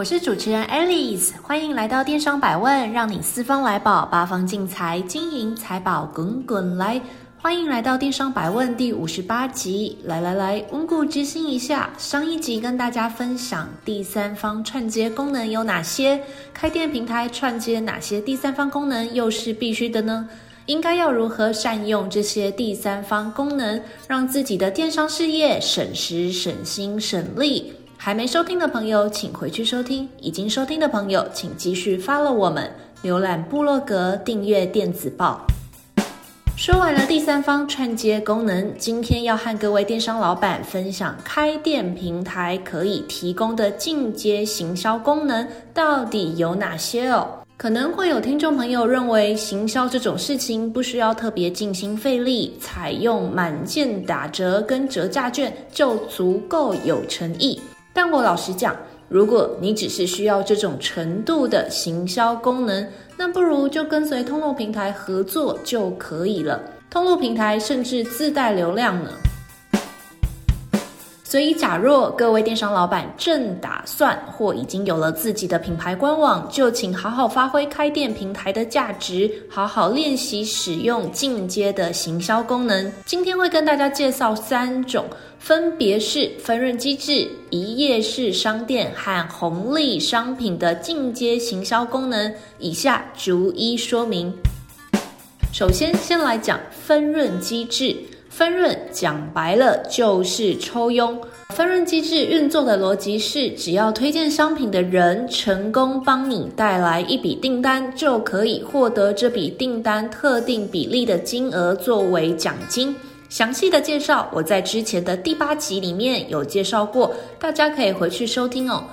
我是主持人 Alice，欢迎来到电商百问，让你四方来宝，八方进财，金银财宝滚滚来。欢迎来到电商百问第五十八集，来来来，温故知新一下。上一集跟大家分享第三方串接功能有哪些，开店平台串接哪些第三方功能又是必须的呢？应该要如何善用这些第三方功能，让自己的电商事业省时、省心、省力？还没收听的朋友，请回去收听；已经收听的朋友，请继续 follow 我们，浏览部落格，订阅电子报。说完了第三方串接功能，今天要和各位电商老板分享开店平台可以提供的进阶行销功能到底有哪些哦。可能会有听众朋友认为，行销这种事情不需要特别尽心费力，采用满件打折跟折价券就足够有诚意。但我老实讲，如果你只是需要这种程度的行销功能，那不如就跟随通路平台合作就可以了。通路平台甚至自带流量呢。所以，假若各位电商老板正打算或已经有了自己的品牌官网，就请好好发挥开店平台的价值，好好练习使用进阶的行销功能。今天会跟大家介绍三种，分别是分润机制、一页式商店和红利商品的进阶行销功能。以下逐一说明。首先，先来讲分润机制。分润讲白了就是抽佣。分润机制运作的逻辑是，只要推荐商品的人成功帮你带来一笔订单，就可以获得这笔订单特定比例的金额作为奖金。详细的介绍我在之前的第八集里面有介绍过，大家可以回去收听哦。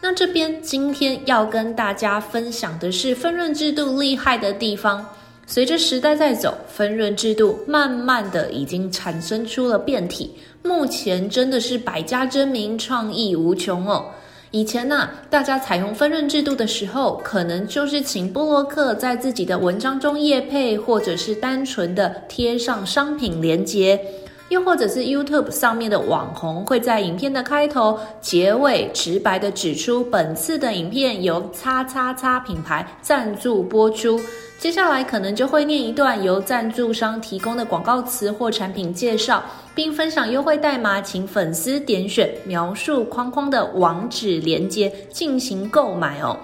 那这边今天要跟大家分享的是分润制度厉害的地方。随着时代在走，分润制度慢慢的已经产生出了变体。目前真的是百家争鸣，创意无穷哦。以前呢、啊，大家采用分润制度的时候，可能就是请部落客在自己的文章中页配，或者是单纯的贴上商品链接。又或者是 YouTube 上面的网红会在影片的开头、结尾直白地指出，本次的影片由叉叉叉品牌赞助播出。接下来可能就会念一段由赞助商提供的广告词或产品介绍，并分享优惠代码，请粉丝点选描述框框的网址链接进行购买哦。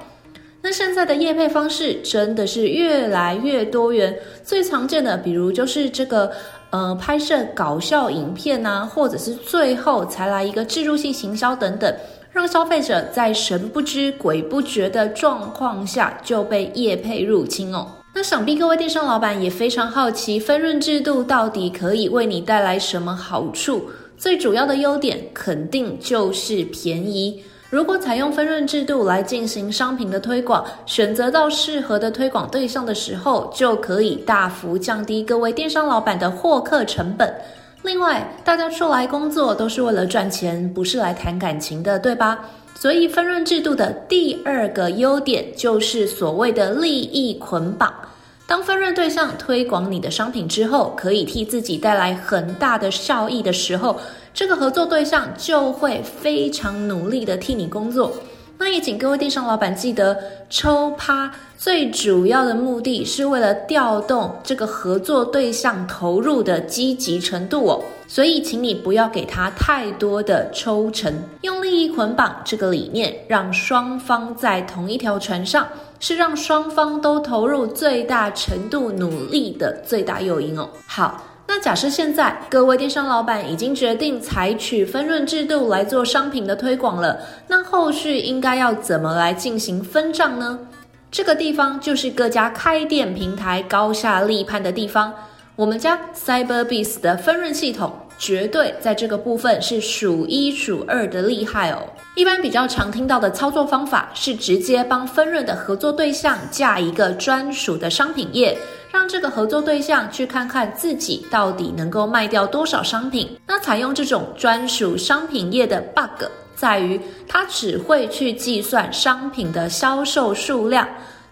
那现在的业配方式真的是越来越多元，最常见的比如就是这个。呃，拍摄搞笑影片啊，或者是最后才来一个置入性行销等等，让消费者在神不知鬼不觉的状况下就被业配入侵哦。那想必各位电商老板也非常好奇，分润制度到底可以为你带来什么好处？最主要的优点肯定就是便宜。如果采用分润制度来进行商品的推广，选择到适合的推广对象的时候，就可以大幅降低各位电商老板的获客成本。另外，大家出来工作都是为了赚钱，不是来谈感情的，对吧？所以，分润制度的第二个优点就是所谓的利益捆绑。当分润对象推广你的商品之后，可以替自己带来很大的效益的时候，这个合作对象就会非常努力的替你工作。那也请各位电商老板记得，抽趴最主要的目的是为了调动这个合作对象投入的积极程度哦。所以，请你不要给他太多的抽成，用利益捆绑这个理念，让双方在同一条船上。是让双方都投入最大程度努力的最大诱因哦。好，那假设现在各位电商老板已经决定采取分润制度来做商品的推广了，那后续应该要怎么来进行分账呢？这个地方就是各家开店平台高下立判的地方。我们家 Cyberbees 的分润系统绝对在这个部分是数一数二的厉害哦。一般比较常听到的操作方法是直接帮分润的合作对象架一个专属的商品页，让这个合作对象去看看自己到底能够卖掉多少商品。那采用这种专属商品页的 bug 在于，它只会去计算商品的销售数量。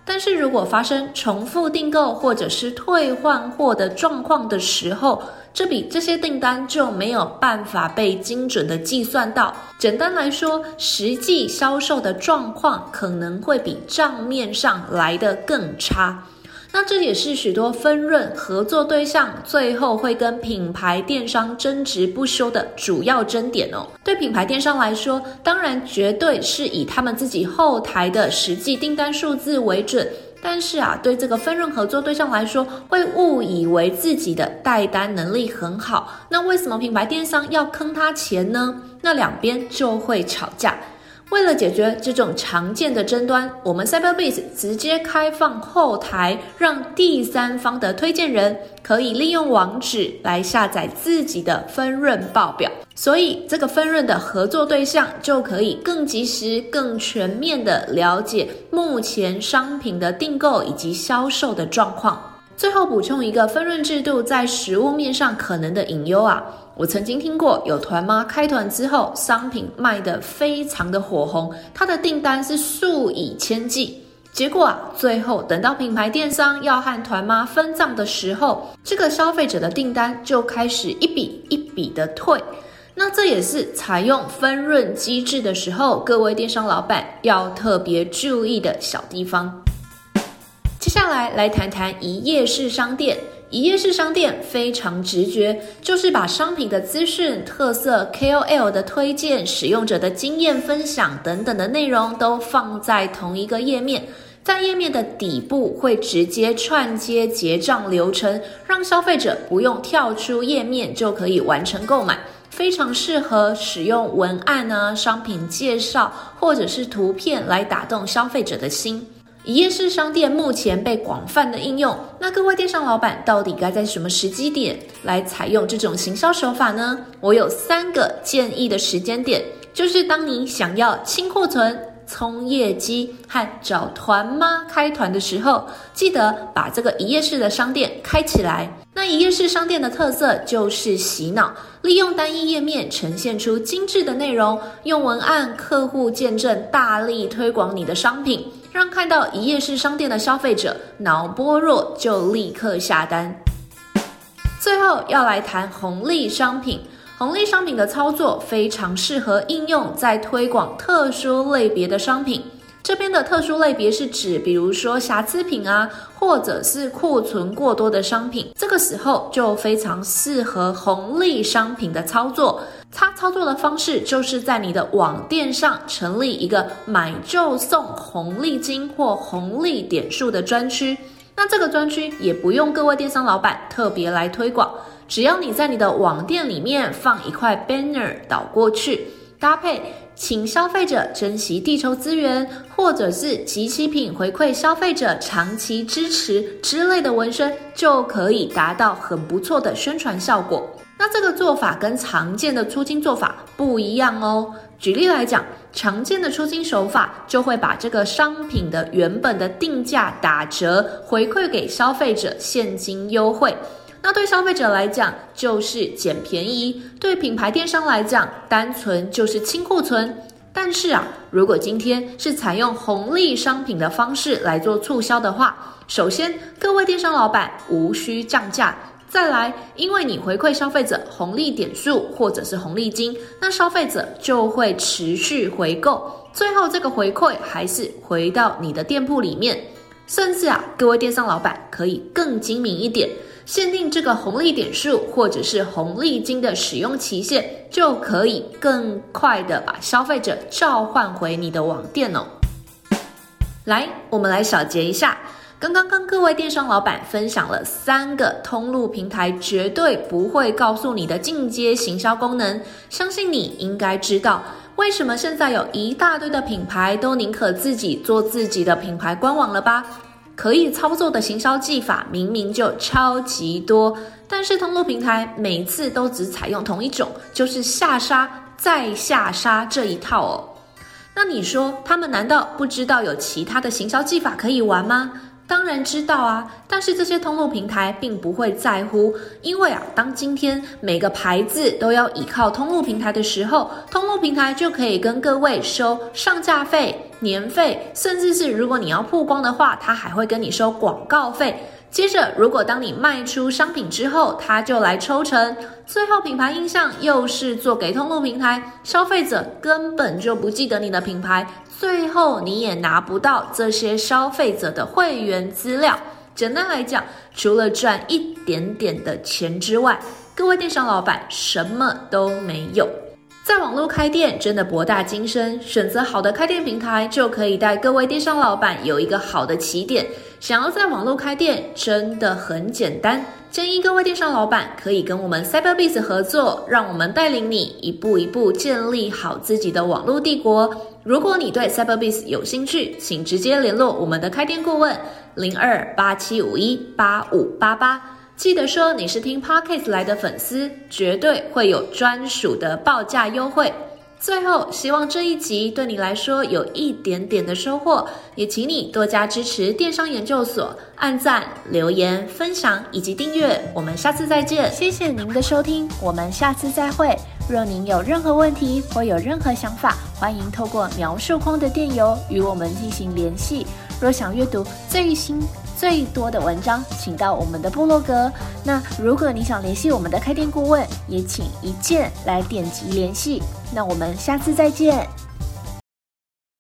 但是如果发生重复订购或者是退换货的状况的时候，这笔这些订单就没有办法被精准的计算到。简单来说，实际销售的状况可能会比账面上来得更差。那这也是许多分润合作对象最后会跟品牌电商争执不休的主要争点哦。对品牌电商来说，当然绝对是以他们自己后台的实际订单数字为准。但是啊，对这个分润合作对象来说，会误以为自己的带单能力很好。那为什么品牌电商要坑他钱呢？那两边就会吵架。为了解决这种常见的争端，我们 CyberBase 直接开放后台，让第三方的推荐人可以利用网址来下载自己的分润报表，所以这个分润的合作对象就可以更及时、更全面地了解目前商品的订购以及销售的状况。最后补充一个分润制度在实物面上可能的隐忧啊。我曾经听过有团妈开团之后，商品卖得非常的火红，她的订单是数以千计。结果啊，最后等到品牌电商要和团妈分账的时候，这个消费者的订单就开始一笔一笔的退。那这也是采用分润机制的时候，各位电商老板要特别注意的小地方。接下来来谈谈一页式商店。一页式商店非常直觉，就是把商品的资讯、特色、KOL 的推荐、使用者的经验分享等等的内容都放在同一个页面，在页面的底部会直接串接结账流程，让消费者不用跳出页面就可以完成购买，非常适合使用文案啊、商品介绍或者是图片来打动消费者的心。一页式商店目前被广泛的应用，那各位电商老板到底该在什么时机点来采用这种行销手法呢？我有三个建议的时间点，就是当你想要清库存、冲业绩和找团妈开团的时候，记得把这个一页式的商店开起来。那一页式商店的特色就是洗脑，利用单一页面呈现出精致的内容，用文案、客户见证大力推广你的商品。让看到一页式商店的消费者脑波弱就立刻下单。最后要来谈红利商品，红利商品的操作非常适合应用在推广特殊类别的商品。这边的特殊类别是指，比如说瑕疵品啊，或者是库存过多的商品，这个时候就非常适合红利商品的操作。它操作的方式就是在你的网店上成立一个买就送红利金或红利点数的专区。那这个专区也不用各位电商老板特别来推广，只要你在你的网店里面放一块 banner 导过去，搭配。请消费者珍惜地球资源，或者是集齐品回馈消费者长期支持之类的纹身，就可以达到很不错的宣传效果。那这个做法跟常见的出金做法不一样哦。举例来讲，常见的出金手法就会把这个商品的原本的定价打折，回馈给消费者现金优惠。那对消费者来讲就是捡便宜，对品牌电商来讲单纯就是清库存。但是啊，如果今天是采用红利商品的方式来做促销的话，首先各位电商老板无需降价，再来，因为你回馈消费者红利点数或者是红利金，那消费者就会持续回购，最后这个回馈还是回到你的店铺里面。甚至啊，各位电商老板可以更精明一点。限定这个红利点数或者是红利金的使用期限，就可以更快的把消费者召唤回你的网店哦。来，我们来小结一下，刚刚跟各位电商老板分享了三个通路平台绝对不会告诉你的进阶行销功能，相信你应该知道为什么现在有一大堆的品牌都宁可自己做自己的品牌官网了吧？可以操作的行销技法明明就超级多，但是通路平台每次都只采用同一种，就是下杀再下杀这一套哦。那你说他们难道不知道有其他的行销技法可以玩吗？当然知道啊，但是这些通路平台并不会在乎，因为啊，当今天每个牌子都要依靠通路平台的时候，通路平台就可以跟各位收上架费、年费，甚至是如果你要曝光的话，他还会跟你收广告费。接着，如果当你卖出商品之后，他就来抽成。最后，品牌印象又是做给通路平台，消费者根本就不记得你的品牌，最后你也拿不到这些消费者的会员资料。简单来讲，除了赚一点点的钱之外，各位电商老板什么都没有。在网络开店真的博大精深，选择好的开店平台就可以带各位电商老板有一个好的起点。想要在网络开店真的很简单，建议各位电商老板可以跟我们 Cyberbiz 合作，让我们带领你一步一步建立好自己的网络帝国。如果你对 Cyberbiz 有兴趣，请直接联络我们的开店顾问零二八七五一八五八八。记得说你是听 Podcast 来的粉丝，绝对会有专属的报价优惠。最后，希望这一集对你来说有一点点的收获，也请你多加支持电商研究所，按赞、留言、分享以及订阅。我们下次再见，谢谢您的收听，我们下次再会。若您有任何问题或有任何想法，欢迎透过描述框的电邮与我们进行联系。若想阅读最新最多的文章，请到我们的部落格。那如果你想联系我们的开店顾问，也请一键来点击联系。那我们下次再见。